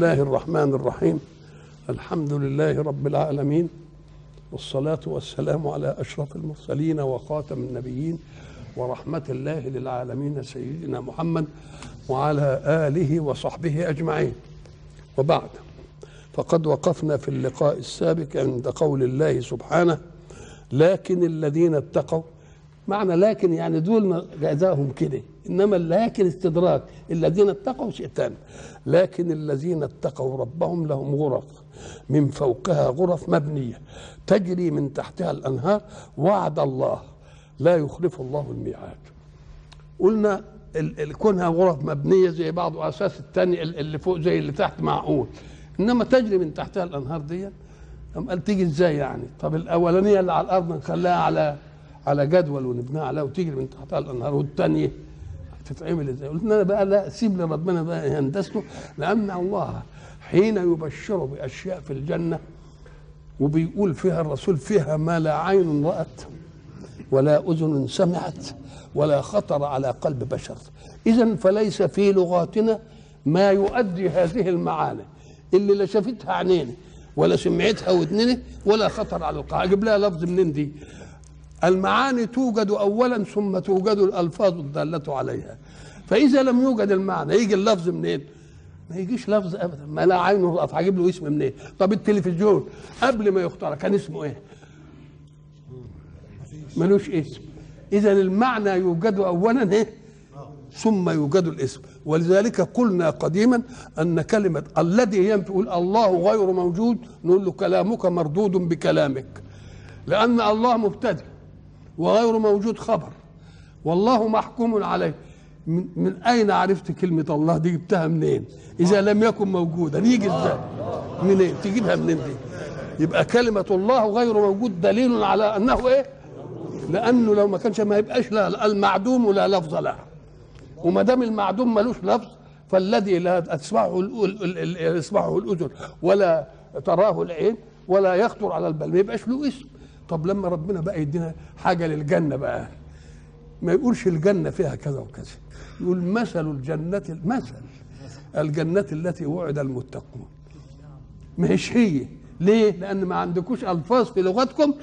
الله الرحمن الرحيم. الحمد لله رب العالمين والصلاة والسلام على أشرف المرسلين وخاتم النبيين ورحمة الله للعالمين سيدنا محمد وعلى آله وصحبه أجمعين. وبعد فقد وقفنا في اللقاء السابق عند قول الله سبحانه لكن الذين اتقوا معنى لكن يعني دول جزاهم كده. إنما لكن استدراك الذين اتقوا شيء ثاني لكن الذين اتقوا ربهم لهم غرف. من فوقها غرف مبنية. تجري من تحتها الأنهار. وعد الله. لا يخلف الله الميعاد. قلنا كونها غرف مبنية زي بعض أساس الثاني اللي فوق زي اللي تحت معقول. إنما تجري من تحتها الأنهار دي قال تيجي إزاي يعني؟ طب الأولانية اللي على الأرض نخليها على على جدول ونبنيها عليها وتجري من تحتها الأنهار والثانيه هتتعمل إزاي. قلنا بقى لا سيب لربنا بقى هندسته لأن الله حين يبشر بأشياء في الجنة وبيقول فيها الرسول فيها ما لا عين رأت ولا أذن سمعت ولا خطر على قلب بشر. إذا فليس في لغاتنا ما يؤدي هذه المعاني اللي لا شافتها عينينا ولا سمعتها ودننا ولا خطر على القلب أجيب لها لفظ منين دي؟ المعاني توجد أولا ثم توجد الألفاظ الدالة عليها. فإذا لم يوجد المعنى يجي اللفظ منين؟ ما يجيش لفظ ابدا. ما لا عين رأت هجيب له اسم منين؟ طب التلفزيون قبل ما يخترع كان اسمه إيه؟ ملوش اسم. اذا المعنى يوجد اولا إيه؟ ثم يوجد الاسم. ولذلك قلنا قديما أن كلمة الذي ينفي الله غير موجود نقول له كلامك مردود بكلامك. لأن الله مبتدئ. وغير موجود خبر. والله محكوم عليه من, من أين عرفت كلمة الله دي؟ جبتها منين؟ إذا لم يكن موجودا. يجي إزاي منين؟ تجيبها منين دي؟ يبقى كلمة الله غير موجود دليل على أنه إيه؟ لأنه لو ما كانش ما يبقاش لا المعدوم لا لفظ له وما دام المعدوم ملوش لفظ فالذي لا تسمعه الأذن ولا تراه العين ولا يخطر على البال. ما يبقاش له اسم. طب لما ربنا بقى يدينا حاجة للجنة بقى ما يقولش الجنة فيها كذا وكذا يقول مثل الجنة المثل الجنة التي وعد المتقون. مش هي ليه؟ لأن ما عندكوش ألفاظ في لغتكم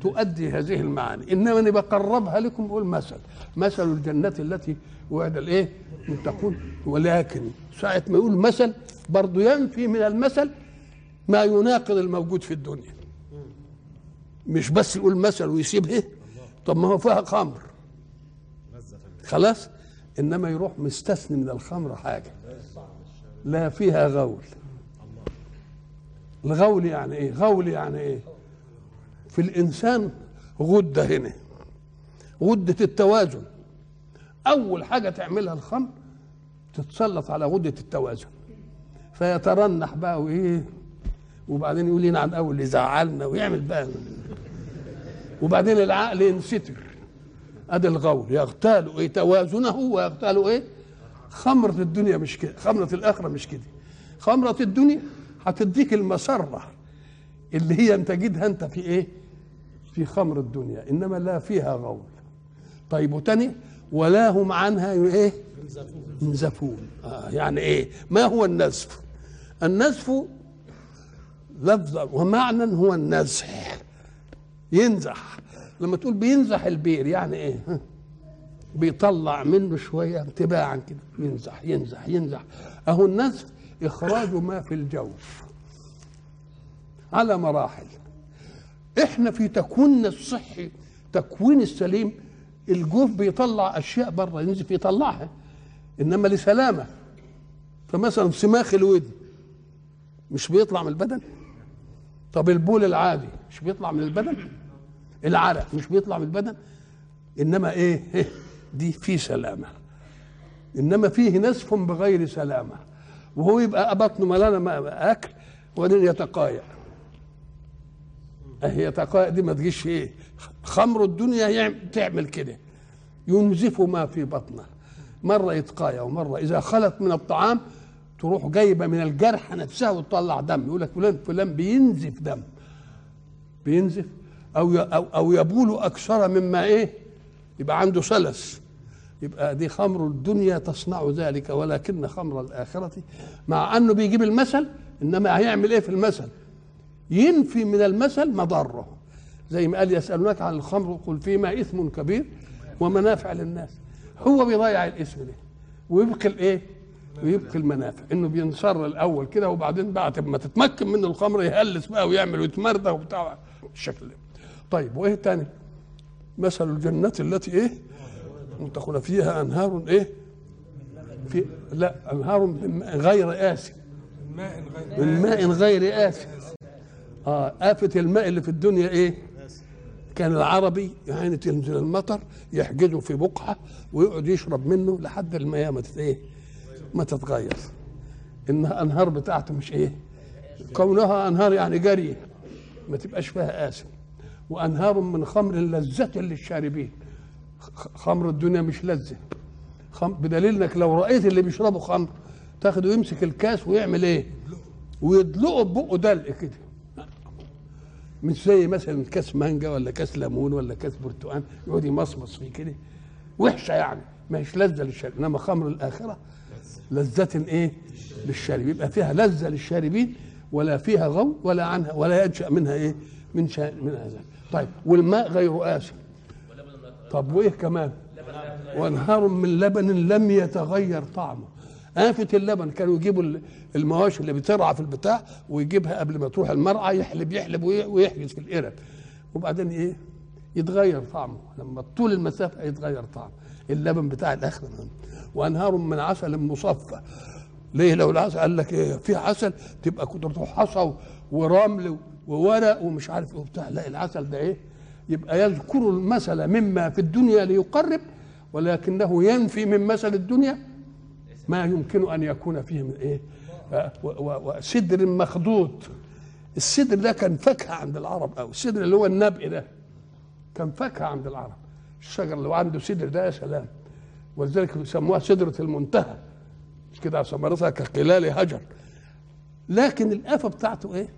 تؤدي هذه المعاني. إنما أنا بقربها لكم بقول مثل مثل الجنة التي وعد الإيه؟ المتقون. ولكن ساعة ما يقول مثل برضه ينفي من المثل ما يناقض الموجود في الدنيا. مش بس يقول مثل ويسيبه؟ طب ما هو فيها خمر. خلاص؟ إنما يروح مستثني من الخمر حاجة. لا فيها غول. الغول يعني إيه؟ غول يعني إيه؟ في الإنسان غدة هنا. غدة التوازن. أول حاجة تعملها الخمر تتسلط على غدة التوازن. فيترنح بقى وإيه؟ وبعدين يقول لنا عن أول يزعلنا ويعمل بقى. وبعدين العقل ينستر. أدي الغول يغتال إيه؟ توازنه ويغتال إيه؟ خمرة الدنيا مش كده خمرة الآخرة مش كده. خمرة الدنيا هتديك المسرة اللي هي انت تجدها أنت في إيه؟ في خمر الدنيا إنما لا فيها غول. طيب وتاني ولا هم عنها إيه؟ ينزفون. آه يعني إيه؟ ما هو النزف؟ النزف لفظا ومعنى هو النزح. ينزح. لما تقول بينزح البير يعني إيه؟ بيطلع منه شوية تباعا كده. ينزح ينزح ينزح. أهو النزح إخراج ما في الجوف على مراحل. إحنا في تكويننا الصحي تكوين السليم الجوف بيطلع أشياء بره ينزف يطلعها. إنما لسلامة. فمثلا صماخ الودن مش بيطلع من البدن؟ طب البول العادي مش بيطلع من البدن؟ العرق مش بيطلع من البدن؟ إنما إيه؟ دي في سلامة. إنما فيه نزف بغير سلامة. وهو يبقى بطنه ملانه أكل وبعدين يتقايع أهي يتقايع دي ما تجيش إيه؟ خمر الدنيا تعمل كده. ينزف ما في بطنه. مرة يتقايع ومرة إذا خلت من الطعام تروح جايبة من الجرح نفسها وتطلع دم. يقول لك فلان فلان بينزف دم. بينزف؟ أو أو أو يبول أكثر مما إيه؟ يبقى عنده سلس. يبقى دي خمر الدنيا تصنع ذلك ولكن خمر الآخرة. مع أنه بيجيب المثل إنما هيعمل إيه في المثل؟ ينفي من المثل مضره. زي ما قال يسألونك عن الخمر قل فيما إثم كبير ومنافع للناس. هو بيضيع الاسم ده. ويبقي الإيه؟ ويبقي المنافع. إنه بينصر الأول كده وبعدين بعد ما تتمكن منه الخمر يهلس بقى ويعمل ويتمردى وبتاع الشكل ده. طيب وإيه تاني؟ مثل الجنة التي إيه؟ تدخل فيها أنهار إيه؟ في لا أنهار من غير آسن من ماء غير آسن آه آفة الماء اللي في الدنيا إيه؟ كان العربي يعني تنزل المطر يحجزه في بقعة ويقعد يشرب منه لحد المياه ما إيه؟ ما تتغير. إنها أنهار بتاعته مش إيه؟ كونها أنهار يعني جري ما تبقاش فيها آسن. وأنهار من خمر لذة للشاربين. خمر الدنيا مش لذة. خم... بدليل إنك لو رأيت اللي بيشربوا خمر تاخده يمسك الكاس ويعمل إيه؟ ويدلقه ببقه دلق كده. مش زي مثلا كاس مانجا ولا كاس ليمون ولا كاس برتقال يقعد يمصمص فيه كده. وحشة يعني. ما هيش لذة للشارب إنما خمر الآخرة لذة إيه؟ للشارب يبقى فيها لذة للشاربين ولا فيها غو ولا عنها ولا ينشأ منها إيه؟ من شا... من هذا. طيب والماء غير آسن طب وإيه كمان؟ وانهار من لبن لم يتغير طعمه. آفة اللبن كانوا يجيبوا المواشي اللي بترعى في البتاع ويجيبها قبل ما تروح المرعى يحلب يحلب ويحجز في القرب وبعدين إيه؟ يتغير طعمه. لما طول المسافة يتغير طعمه. اللبن بتاع الآخر. وأنهار من عسل مصفى. ليه لو العسل؟ قال لك إيه؟ في عسل تبقى كنت حصى ورمل وورق ومش عارف إيه وبتاع. لا العسل ده إيه؟ يبقى يذكر المثل مما في الدنيا ليقرب ولكنه ينفي من مثل الدنيا. ما يمكن أن يكون فيه من إيه؟ وسدر مخضوض. السدر ده كان فاكهة عند العرب أو السدر اللي هو النبق ده كان فاكهة عند العرب. الشجر اللي عنده سدر ده يا سلام. ولذلك يسموها سدرة المنتهى. مش كده ثمرتها كقلال هجر. لكن الآفة بتاعته إيه؟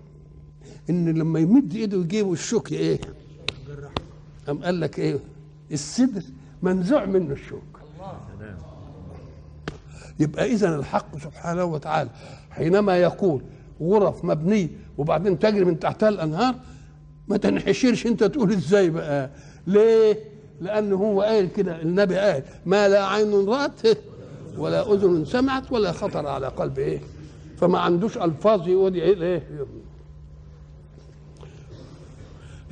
إن لما يمد إيده يجيبه الشوك إيه؟ قام قال لك إيه؟ السدر منزوع منه الشوك. يبقى اذا الحق سبحانه وتعالى حينما يقول غرف مبنية وبعدين تجري من تحتها الأنهار ما تنحشرش أنت تقول إزاي بقى؟ ليه؟ لأنه هو قال كده النبي قال ما لا عين رات ولا أذن سمعت ولا خطر على قلب إيه فما عندوش ألفاظ يقول إيه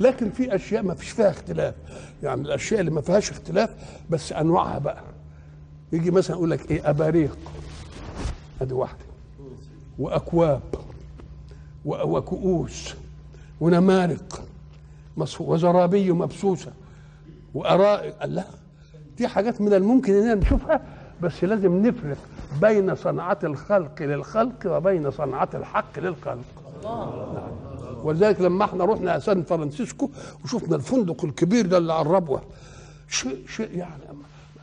لكن في أشياء ما فيش فيها اختلاف. يعني الأشياء اللي ما فيهاش اختلاف بس أنواعها بقى. يجي مثلا يقول لك إيه أباريق. أدي واحدة. وأكواب. وكؤوس. ونمارق. وزرابي مبسوسة. وارائك الله. دي حاجات من الممكن اننا نشوفها بس لازم نفرق بين صنعة الخلق للخلق وبين صنعة الحق للخلق. الله. ولذلك لما إحنا رحنا سان فرانسيسكو وشفنا الفندق الكبير ده اللي على الربوة شيء شيء يعني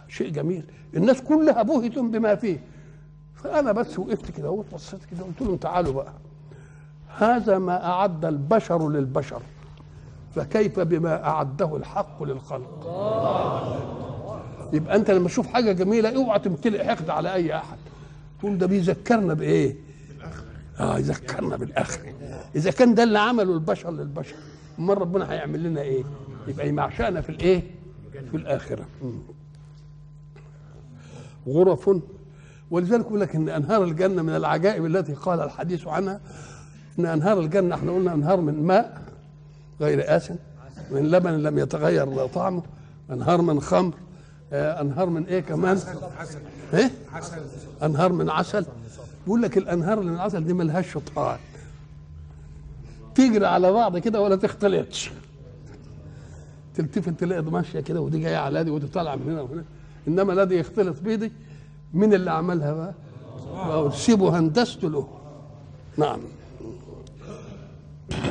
شيء جميل. الناس كلها بهت بما فيه. فأنا بس وقفت كده وبصيت كده قلت لهم تعالوا بقى. هذا ما أعد البشر للبشر. فكيف بما أعده الحق للخلق؟ يبقى أنت لما تشوف حاجة جميلة اوعى تمتلئ حقد على أي أحد. تقول ده بيذكرنا بإيه؟ آه يذكرنا بالآخر. إذا كان ده اللي عمله البشر للبشر أمال ربنا هيعمل لنا إيه؟ يبقى يمعشانا في الإيه؟ في الآخرة. غرف. ولذلك يقول لك إن أنهار الجنة من العجائب التي قال الحديث عنها. إن أنهار الجنة إحنا قلنا أنهار من ماء. غير آسن من لبن لم يتغير طعمه أنهار من خمر أنهار من إيه كمان؟ عسل عسل أنهار من عسل. بيقول لك الأنهار اللي من العسل دي ملهاش شطان تجري على بعض كده ولا تختلطش. تلتفت تلاقي ماشية كده ودي جاية على دي ودي طالعة من هنا وهنا. إنما لا دي يختلط بيدي مين اللي عملها بقى؟ بقى سيبوا هندسته له. نعم.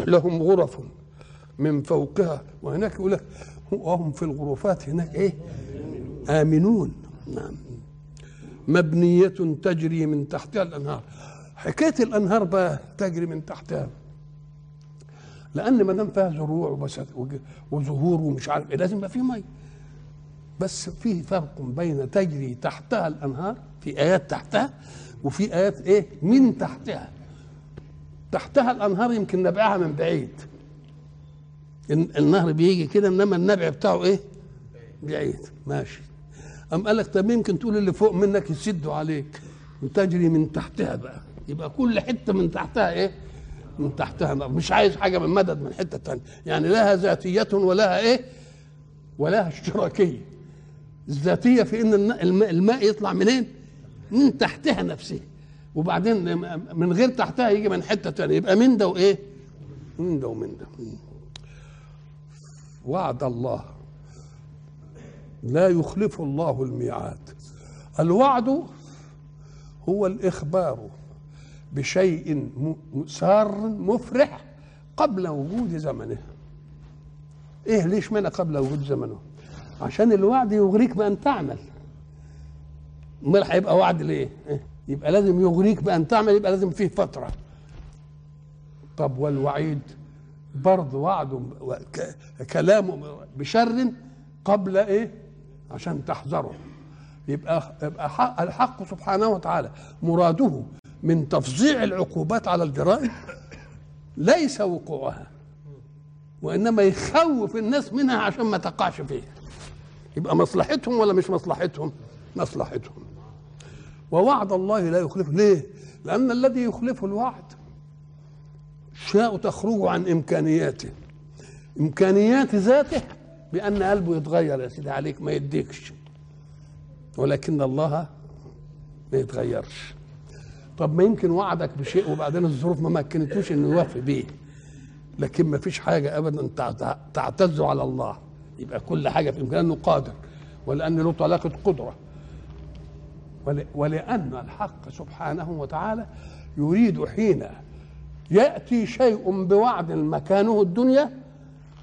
لهم غرف. من فوقها وهناك يقول لك وهم في الغرفات هناك إيه؟ آمنون. نعم. مبنية تجري من تحتها الأنهار. حكاية الأنهار بقى تجري من تحتها. لأن ما دام فيها زروع وزهور ومش عارف إيه لازم يبقى فيه مية بس فيه فرق بين تجري تحتها الأنهار في آيات تحتها وفي آيات إيه؟ من تحتها. تحتها الأنهار يمكن نبعها من بعيد. النهر بيجي كده إنما النبع بتاعه إيه؟ بعيد. ماشي. أم قال لك طب يمكن تقول اللي فوق منك يسدوا عليك وتجري من تحتها بقى. يبقى كل حتة من تحتها إيه؟ من تحتها نار مش عايز حاجة من مدد من حتة ثانية يعني لها ذاتية ولها إيه؟ ولها اشتراكية. الذاتية في إن الماء, يطلع منين؟ من تحتها نفسها. وبعدين من غير تحتها يجي من حتة ثانية يبقى من ده وإيه؟ من ده ومن ده. وعد الله. لا يخلف الله الميعاد. الوعد هو الإخبار بشيء سار مفرح قبل وجود زمنه. إيه ليش معنى قبل وجود زمنه؟ عشان الوعد يغريك بأن تعمل. امال هيبقى وعد ليه؟ إيه؟ يبقى لازم يغريك بأن تعمل يبقى لازم فيه فترة. طب والوعيد؟ برضه وعد كلام بشر قبل إيه؟ عشان تحذره. يبقى يبقى حق الحق سبحانه وتعالى مراده من تفظيع العقوبات على الجرائم ليس وقوعها وإنما يخوف الناس منها عشان ما تقعش فيها. يبقى مصلحتهم ولا مش مصلحتهم؟ مصلحتهم. ووعد الله لا يخلف ليه؟ لأن الذي يخلف الوعد شاء تخرج عن إمكانياته. إمكانيات ذاته بأن قلبه يتغير يا سيدي عليك ما يديكش. ولكن الله ما يتغيرش. طب ما يمكن وعدك بشيء وبعدين الظروف ما مكنتوش إنه يوافق بيه. لكن ما فيش حاجة ابدا تعتز على الله. يبقى كل حاجة في امكانه قادر. ولأن له طلاقة قدرة. ولأن الحق سبحانه وتعالى يريد حين يأتي شيء بوعد مكانه الدنيا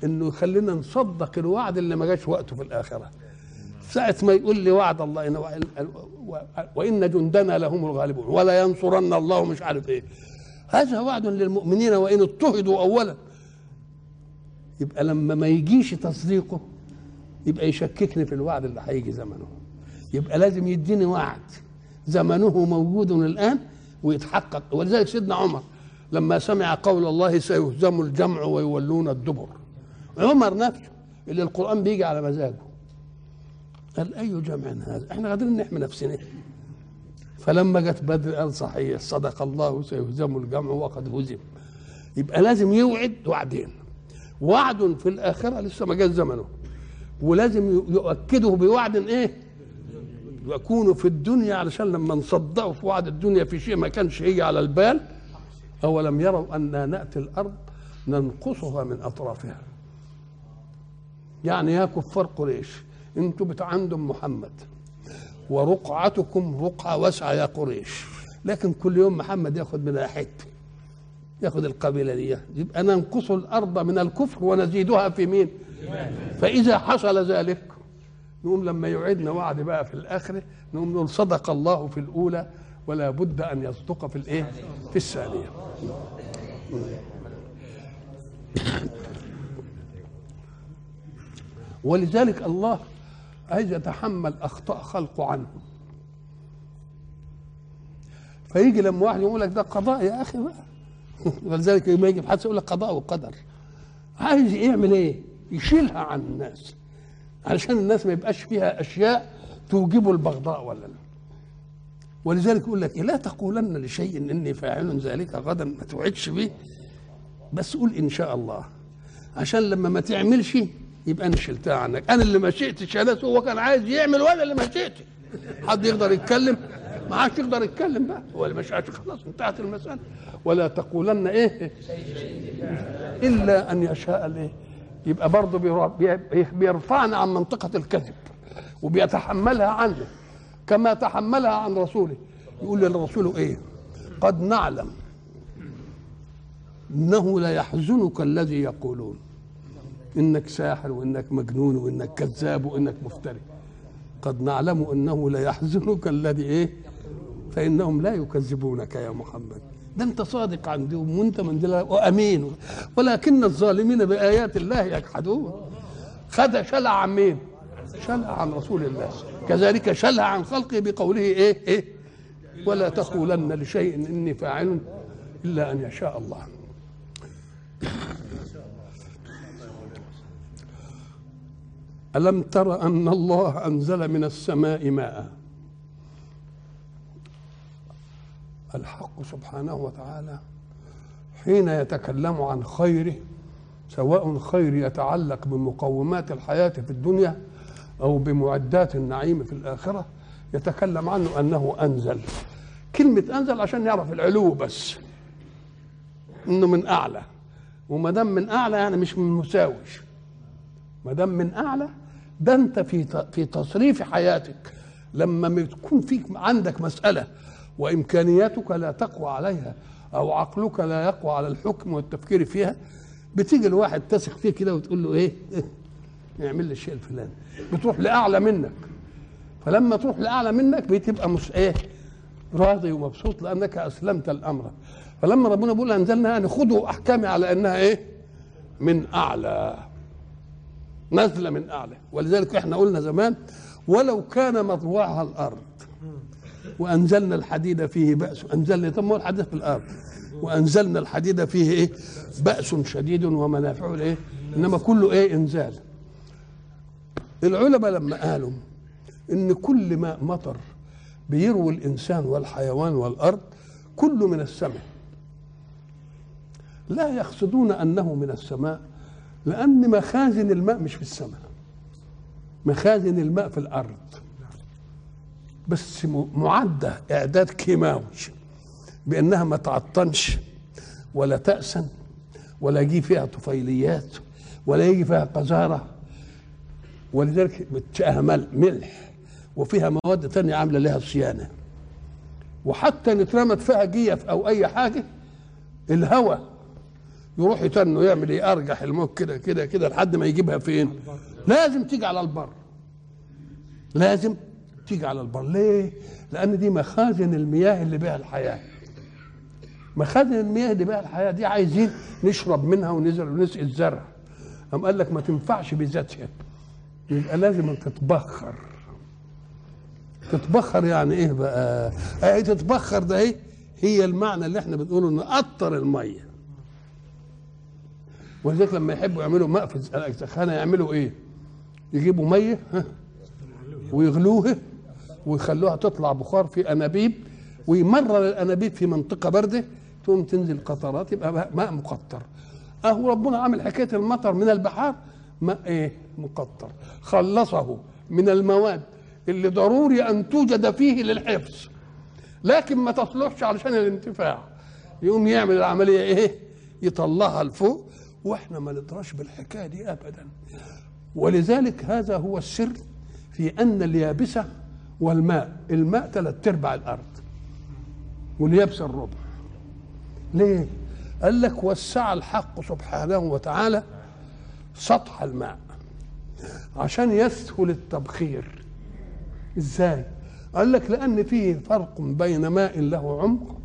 إنه يخلينا نصدق الوعد اللي ما جاش وقته في الآخرة. ساعة ما يقول لي وعد الله إن وإن جندنا لهم الغالبون. ولا ينصرن الله مش عارف إيه. هذا وعد للمؤمنين وإن اضطهدوا أولا. يبقى لما ما يجيش تصديقه يبقى يشككني في الوعد اللي هيجي زمنه. يبقى لازم يديني وعد. زمنه موجود الآن ويتحقق. ولذلك سيدنا عمر لما سمع قول الله سيهزم الجمع ويولون الدبر. عمر نفسه اللي القرآن بيجي على مزاجه. قال أي جمع هذا؟ إحنا قادرين نحمي نفسنا. فلما جت بدر قال صحيح صدق الله سيهزم الجمع وقد هزم. يبقى لازم يوعد وعدين. وعد في الآخرة لسه ما جاش زمنه. ولازم يؤكده بوعد إيه؟ يكون في الدنيا علشان لما نصدقه في وعد الدنيا في شيء ما كانش هي على البال أولم يروا أنا نأتي الأرض ننقصها من أطرافها؟ يعني يا كفار قريش أنتوا بتعندم محمد ورقعتكم رقعة واسعة يا قريش لكن كل يوم محمد يأخذ منها حتة يأخذ القبيلة دي. يبقى ننقص الأرض من الكفر ونزيدها في مين؟ فإذا حصل ذلك نقوم لما يعيدنا وعد بقى في الآخرة نقوم نقول صدق الله في الأولى ولا بد أن يصدق في الإيه؟ في الثانية. ولذلك الله عايز يتحمل أخطاء خلقه عنه. فيجي لما واحد يقول لك ده قضاء يا أخي بقى. ولذلك لما يجي في حادثه يقول لك قضاء وقدر. عايز يعمل إيه؟ يشيلها عن الناس. علشان الناس ما يبقاش فيها أشياء توجب البغضاء ولا لا. ولذلك يقول لك إيه لا تقولن لشيء إني فاعل ذلك غدا ما توعدش به. بس قول إن شاء الله. عشان لما ما تعملش يبقى أنا شلتها عنك. أنا اللي ما شئتش أنا هو كان عايز يعمل وأنا اللي ما شئتش. حد يقدر يتكلم؟ ما عادش يقدر يتكلم بقى. هو اللي مش خلاص انتهت المسألة. ولا تقولن إيه؟ إلا أن يشاء الايه يبقى برضه بيرفعنا عن منطقة الكذب وبيتحملها عنه. كما تحملها عن رسوله. يقول للرسول إيه؟ قد نعلم إنه لا يحزنك الذي يقولون. إنك ساحر وإنك مجنون وإنك كذاب وإنك مفتري. قد نعلم إنه ليحزنك الذي إيه؟ فإنهم لا يكذبونك يا محمد. ده أنت صادق عندهم وأنت من وأمين. ولكن الظالمين بآيات الله يجحدون. خد شلع عن مين شلها عن رسول الله. كذلك شلها عن خلقه بقوله إيه إيه ولا تقولن لشيء إني فاعل إلا أن يشاء الله. ألم تر أن الله أنزل من السماء ماء؟ الحق سبحانه وتعالى حين يتكلم عن خيره سواء خير يتعلق بمقومات الحياة في الدنيا أو بمعدات النعيم في الآخرة يتكلم عنه أنه أنزل. كلمة أنزل عشان يعرف العلو بس إنه من أعلى. وما دام من أعلى يعني مش من مساوش ما دام من أعلى ده أنت في في تصريف حياتك. لما تكون فيك عندك مسألة وإمكانياتك لا تقوى عليها أو عقلك لا يقوى على الحكم والتفكير فيها بتيجي الواحد تثق فيه كده وتقول له إيه؟ اعمل لي الشيء الفلاني. بتروح لأعلى منك. فلما تروح لأعلى منك بتبقى مش إيه راضي ومبسوط لأنك أسلمت الأمر. فلما ربنا بيقول أنزلنا يعني خذوا أحكامي على إنها إيه؟ من أعلى. نزله من أعلى. ولذلك إحنا قلنا زمان ولو كان مطوعها الأرض وأنزلنا الحديد فيه بأس. انزلنا طب ما هو الحديد في الأرض؟ وأنزلنا الحديد فيه إيه؟ بأس شديد ومنافع إيه؟ إنما كله إيه؟ إنزال. العلماء لما قالوا إن كل ماء مطر بيروي الإنسان والحيوان والأرض كله من السماء لا يقصدون أنه من السماء لأن مخازن الماء مش في السماء مخازن الماء في الأرض. بس معدة إعداد كيماوي بأنها ما تعطنش ولا تأسن ولا يجي فيها طفيليات ولا يجي فيها قذارة. ولذلك بتشقها ملح وفيها مواد تانية عاملة لها صيانة. وحتى إن اترمت فيها جيف أو أي حاجة الهواء يروح يتنه يعمل إيه؟ أرجح الموت كده كده كده لحد ما يجيبها فين؟ لازم تيجي على البر. لازم تيجي على البر. ليه؟ لأن دي مخازن المياه اللي بها الحياة. مخازن المياه اللي بها الحياة دي عايزين نشرب منها ونزرع ونسقي الزرع. قام قال لك ما تنفعش بذاتها. يبقى لازم تتبخر. تتبخر يعني إيه بقى؟ إيه تتبخر ده إيه؟ هي المعنى اللي إحنا بنقوله نقطر المية. ولذلك لما يحبوا يعملوا ماء في السخانه يعملوا إيه؟ يجيبوا مية ها ويغلوها ويخلوها تطلع بخار في أنابيب ويمرر الأنابيب في منطقة بارده تقوم تنزل قطرات يبقى ماء مقطر. أهو ربنا عامل حكاية المطر من البحار ماء إيه؟ مقطر. خلصه من المواد اللي ضروري أن توجد فيه للحفظ. لكن ما تصلحش علشان الانتفاع. يقوم يعمل العملية إيه؟ يطلعها لفوق. وإحنا ما ندراش بالحكاية دي ابدا. ولذلك هذا هو السر في أن اليابسة والماء الماء ثلاث أرباع الأرض. واليابسه الربع. ليه؟ قال لك وسع الحق سبحانه وتعالى سطح الماء عشان يسهل التبخير. إزاي؟ قال لك لأن فيه فرق بين ماء له عمق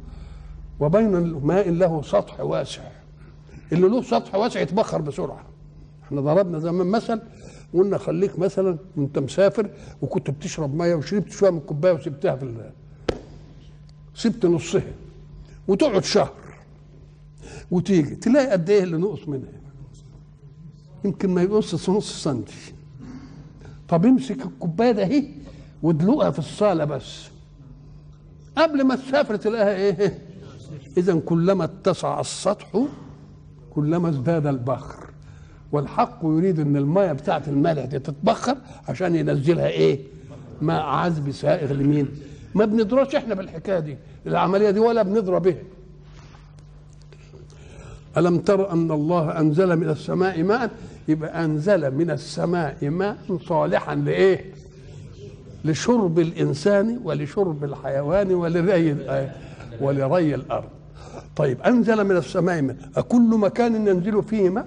وبين ماء له سطح واسع. اللي له سطح واسع يتبخر بسرعة. إحنا ضربنا زمان مثل قلنا خليك مثلا وأنت مسافر وكنت بتشرب مية وشربت شوية من الكوبايه وسبتها في ال... سبت نصها. وتقعد شهر وتيجي تلاقي قد إيه اللي نقص منها. يمكن ما يقص نص سنتي. طب امسك الكوباية ده اهي وادلقها في الصالة بس. قبل ما تسافر تلاقيها إيه؟ إذا كلما اتسع السطح كلما ازداد البخر. والحق يريد إن الميه بتاعت المالح دي تتبخر عشان ينزلها إيه؟ ماء عذب سائغ لمين؟ ما بندرسش إحنا بالحكاية دي. العملية دي ولا بندرى بها ألم تر أن الله أنزل من السماء ماء؟ يبقى أنزل من السماء ماء صالحا لإيه؟ لشرب الإنسان ولشرب الحيوان ولري ولري الأرض. طيب أنزل من السماء ماء. أكل مكان ينزل فيه ماء؟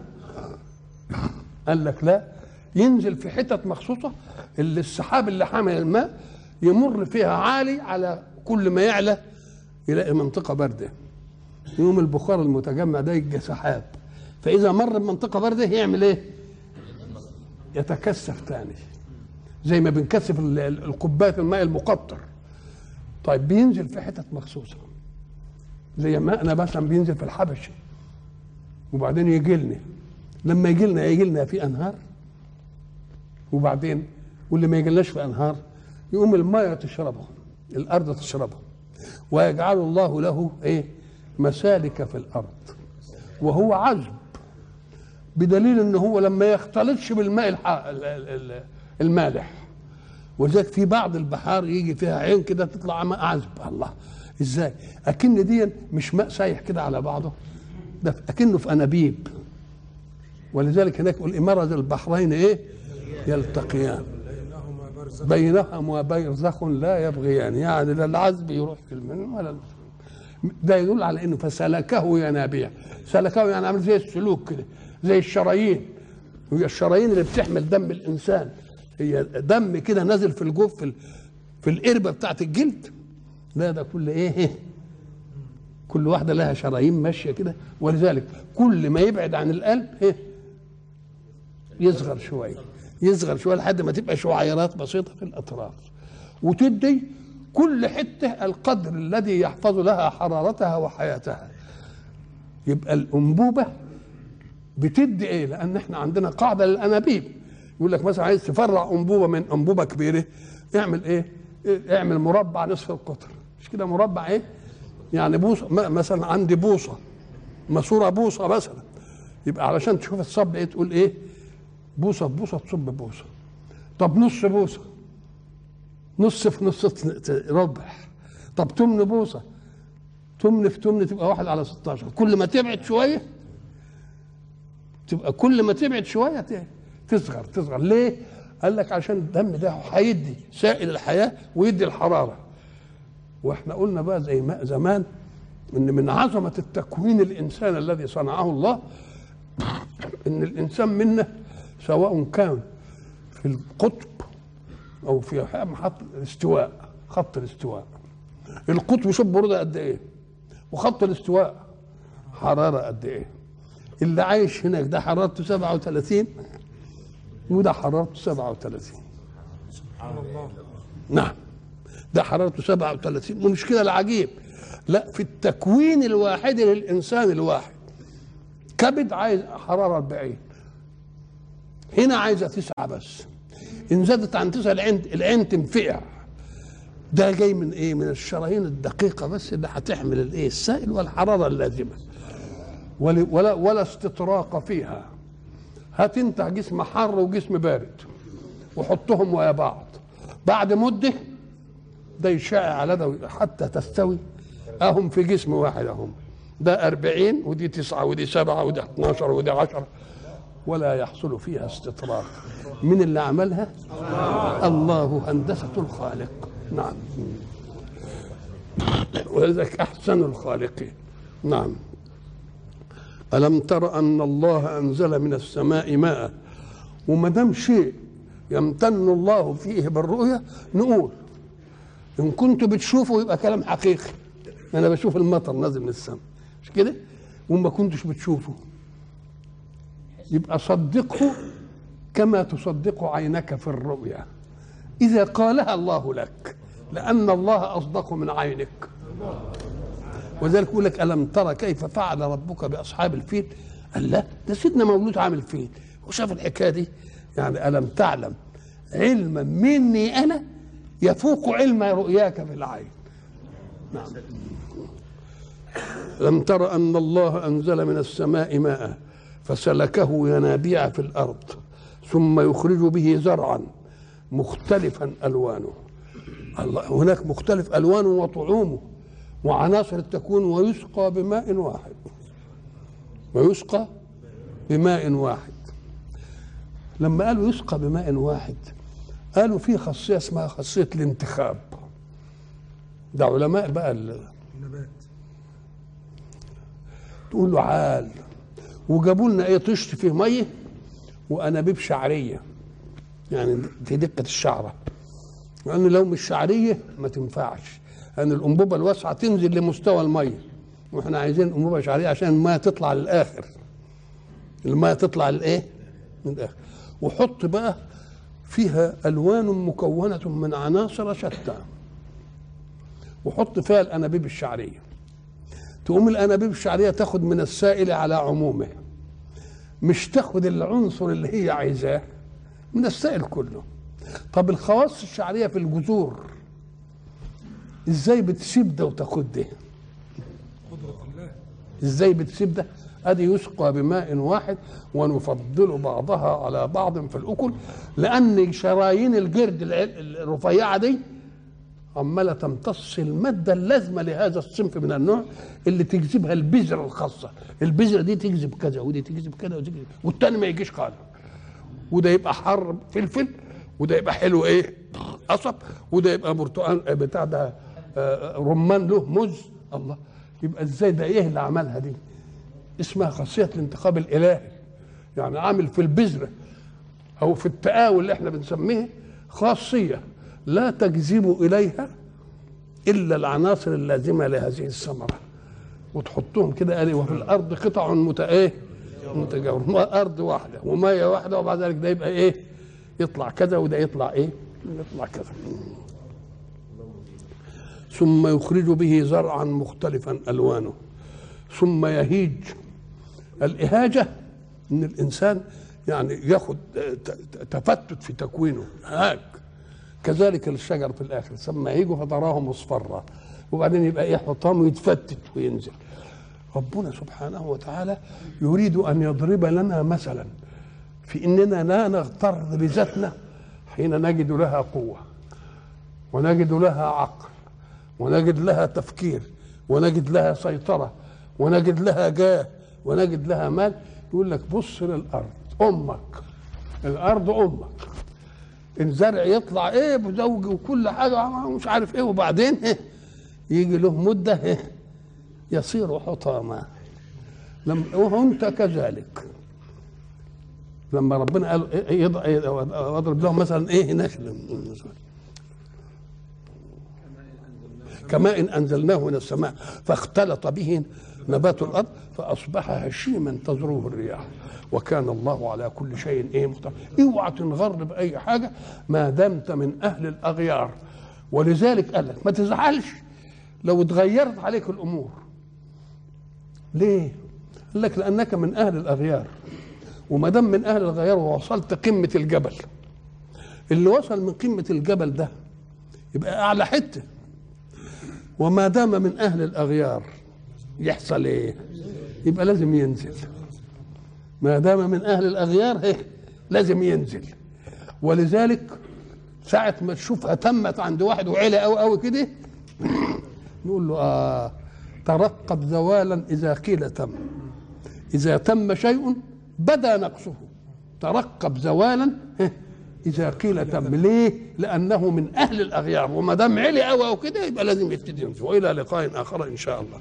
قال لك لا. ينزل في حتت مخصوصة اللي السحاب اللي حامل الماء يمر فيها عالي على كل ما يعلى يلاقي منطقة باردة. يوم البخار المتجمع ده يبقى سحاب. فإذا مر بمنطقة باردة يعمل إيه؟ يتكثف تاني. زي ما بنكثف ال- ال- الكوبايات الماء المقطر. طيب بينزل في حتت مخصوصة. زي ماءنا مثلا بينزل في الحبشة. وبعدين يجي لنا. لما يجي لنا يجي لنا في أنهار. وبعدين واللي ما يجيلناش في أنهار يقوم الماء تشربه. الأرض تشربه. ويجعل الله له إيه؟ مسالك في الأرض وهو عذب بدليل ان هو لما يختلطش بالماء الح... ال- ال- ال- المالح ولذلك في بعض البحار يجي فيها عين كده تطلع ماء عذب. الله إزاي؟ أكن دي مش ماء سايح كده على بعضه؟ ده أكنه في أنابيب. ولذلك هناك يقول مرج البحرين إيه؟ يلتقيان. بينهما برزخ لا يبغيان يعني لا العذب يروح في المن ولا ده يدل على إنه فسلكه ينابيع. سلكه يعني عامل زي السلوك كده زي الشرايين. هي الشرايين اللي بتحمل دم الإنسان. هي دم كده نازل في الجوف في, في القربة بتاعت الجلد. لا ده كل إيه؟ كل واحدة لها شرايين ماشية كده. ولذلك كل ما يبعد عن القلب إيه؟ يصغر شوية. يصغر شوية لحد ما تبقى شعيرات بسيطة في الأطراف. وتدي كل حتة القدر الذي يحفظ لها حرارتها وحياتها. يبقى الأنبوبة بتدي إيه؟ لأن إحنا عندنا قاعدة للأنابيب. يقول لك مثلا عايز تفرع أنبوبة من أنبوبة كبيرة اعمل إيه؟ اعمل مربع نصف القطر. مش كده مربع إيه؟ يعني بوصة مثلا عندي بوصة ماسورة بوصة مثلا. يبقى علشان تشوف الصب إيه؟ تقول إيه؟ بوصة بوصة تصب بوصة. طب نص بوصة. نص في نص ربع طب تمن بوصه تمن في تمن تبقى واحد على 16 كل ما تبعد شوية تبقى كل ما تبعد شوية تصغر تصغر. ليه؟ قال لك عشان الدم ده هيدي سائل الحياة ويدي الحرارة. وإحنا قلنا بقى زي ما زمان إن من عظمة التكوين الإنسان الذي صنعه الله إن الإنسان منا سواء كان في القطب أو في خط الاستواء خط الاستواء. القطب شوف برودة قد إيه؟ وخط الاستواء حرارة قد إيه؟ اللي عايش هناك ده حرارته 37 وده حرارته 37 نعم. ده حرارته 37 ومش كده العجيب لا في التكوين الواحد للإنسان الواحد. كبد عايز حرارة 40 هنا عايزة تسعة بس. إن زادت عن تسعة العين العين تنفقع ده جاي من إيه؟ من الشرايين الدقيقة بس اللي هتحمل الإيه؟ السائل والحرارة اللازمة. ولا ولا, ولا استطراق فيها. هات أنت جسم حر وجسم بارد. وحطهم ويا بعض. بعد مدة ده يشع على ده حتى تستوي. أهم في جسم واحد أهم. ده أربعين ودي تسعة ودي سبعة ودي 12 ودي عشرة. ولا يحصل فيها استطراق. من اللي عملها؟ الله هندسة الخالق. نعم. ولذلك أحسن الخالقين. نعم. ألم تر أن الله أنزل من السماء ماء؟ وما دام شيء يمتن الله فيه بالرؤية نقول إن كنتوا بتشوفوا يبقى كلام حقيقي. أنا بشوف المطر نازل من السماء. مش كده؟ وما كنتش بتشوفه. يبقى صدقه كما تصدق عينك في الرؤيا. إذا قالها الله لك لأن الله أصدق من عينك. وذلك يقول لك ألم ترى كيف فعل ربك بأصحاب الفيل؟ قال لا ده سيدنا مولود عامل فيل. وشاف الحكاية دي؟ يعني ألم تعلم علما مني أنا يفوق علم رؤياك في العين؟ نعم. لم تر أن الله أنزل من السماء ماء فسلكه ينابيع في الأرض ثم يخرج به زرعا مختلفا ألوانه. الله هناك مختلف ألوانه وطعومه وعناصر التكوين ويسقى بماء واحد. ويسقى بماء واحد. لما قالوا يسقى بماء واحد قالوا في خاصية اسمها خاصية الانتخاب. ده علماء بقى ال- تقول له عال. وجابوا لنا إيه طشت فيه ميه وانابيب شعريه. يعني في دقه الشعره. لأن لو مش شعريه ما تنفعش. لأن الأنبوبة الواسعة تنزل لمستوى الميه. وإحنا عايزين أنبوبة شعرية عشان الميه تطلع للآخر. الميه تطلع للايه؟ من الآخر. وحط بقى فيها ألوان مكونة من عناصر شتى. وحط فيها الأنابيب الشعرية. تقوم الأنابيب الشعرية تاخد من السائل على عمومه. مش تاخد العنصر اللي هي عايزاه من السائل كله. طب الخواص الشعرية في الجذور إزاي بتسيب ده وتاخد ده؟ إزاي بتسيب ده؟ أدي يسقى بماء واحد ونفضل بعضها على بعض في الأكل لأن شرايين الجرد الرفيعة دي عمالة تمتص المادة اللازمة لهذا الصنف من النوع اللي تجذبها البذرة الخاصة. البذرة دي تجذب كذا ودي تجذب كذا ودي والتاني ما يجيش خالص. وده يبقى حر فلفل وده يبقى حلو إيه؟ قصب وده يبقى برتقال بتاع ده رمان له موز. الله يبقى إزاي ده إيه اللي عملها دي؟ اسمها خاصية الانتخاب الإلهي. يعني عامل في البذرة أو في التآول اللي إحنا بنسميه خاصية. لا تجذب إليها إلا العناصر اللازمة لهذه الثمرة. وتحطهم كده قال وفي الأرض قطع مت إيه؟ متجاورة أرض واحدة ومية واحدة وبعد ذلك ده يبقى إيه؟ يطلع كذا وده يطلع إيه؟ يطلع كذا. ثم يخرج به زرعا مختلفا ألوانه. ثم يهيج الإهاجة ان الإنسان يعني ياخد تفتت في تكوينه. هاج كذلك الشجر في الآخر ثم يهيج فتراه مصفرا وبعدين يبقى إيه حطام ويتفتت وينزل. ربنا سبحانه وتعالى يريد أن يضرب لنا مثلا في إننا لا نغتر بذاتنا حين نجد لها قوة ونجد لها عقل ونجد لها تفكير ونجد لها سيطرة ونجد لها جاه ونجد لها مال. يقول لك بص للأرض أمك الأرض أمك. الزرع يطلع إيه بزوج وكل حاجة مش عارف إيه. وبعدين إيه يجي له مدة إيه يصير حطاما. لم وأنت كذلك. لما ربنا قال اضرب لهم مثلا إيه نخل كماء أنزلناه من السماء فاختلط به نبات الأرض فأصبح هشيما تذروه الرياح. وكان الله على كل شيء إيه مختار اوعى تنغر باي حاجة ما دمت من أهل الأغيار. ولذلك قال لك ما تزعلش لو اتغيرت عليك الأمور. ليه؟ قال لك لأنك من أهل الأغيار. وما دام من أهل الغيار ووصلت قمة الجبل اللي وصل من قمة الجبل ده يبقى أعلى حتة. وما دام من أهل الأغيار يحصل إيه؟ يبقى لازم ينزل. ما دام من أهل الأغيار إيه؟ لازم ينزل. ولذلك ساعة ما تشوفها تمت عند واحد وعلى قوي قوي كده نقول له آه ترقب زوالا إذا قيل تم. إذا تم شيء بدا نقصه. ترقب زوالا إذا قيل تم. ليه؟ لأنه من أهل الأغيار. وما دام علي قوي أو كده يبقى لازم يبتدي وإلى لقاء آخر إن شاء الله.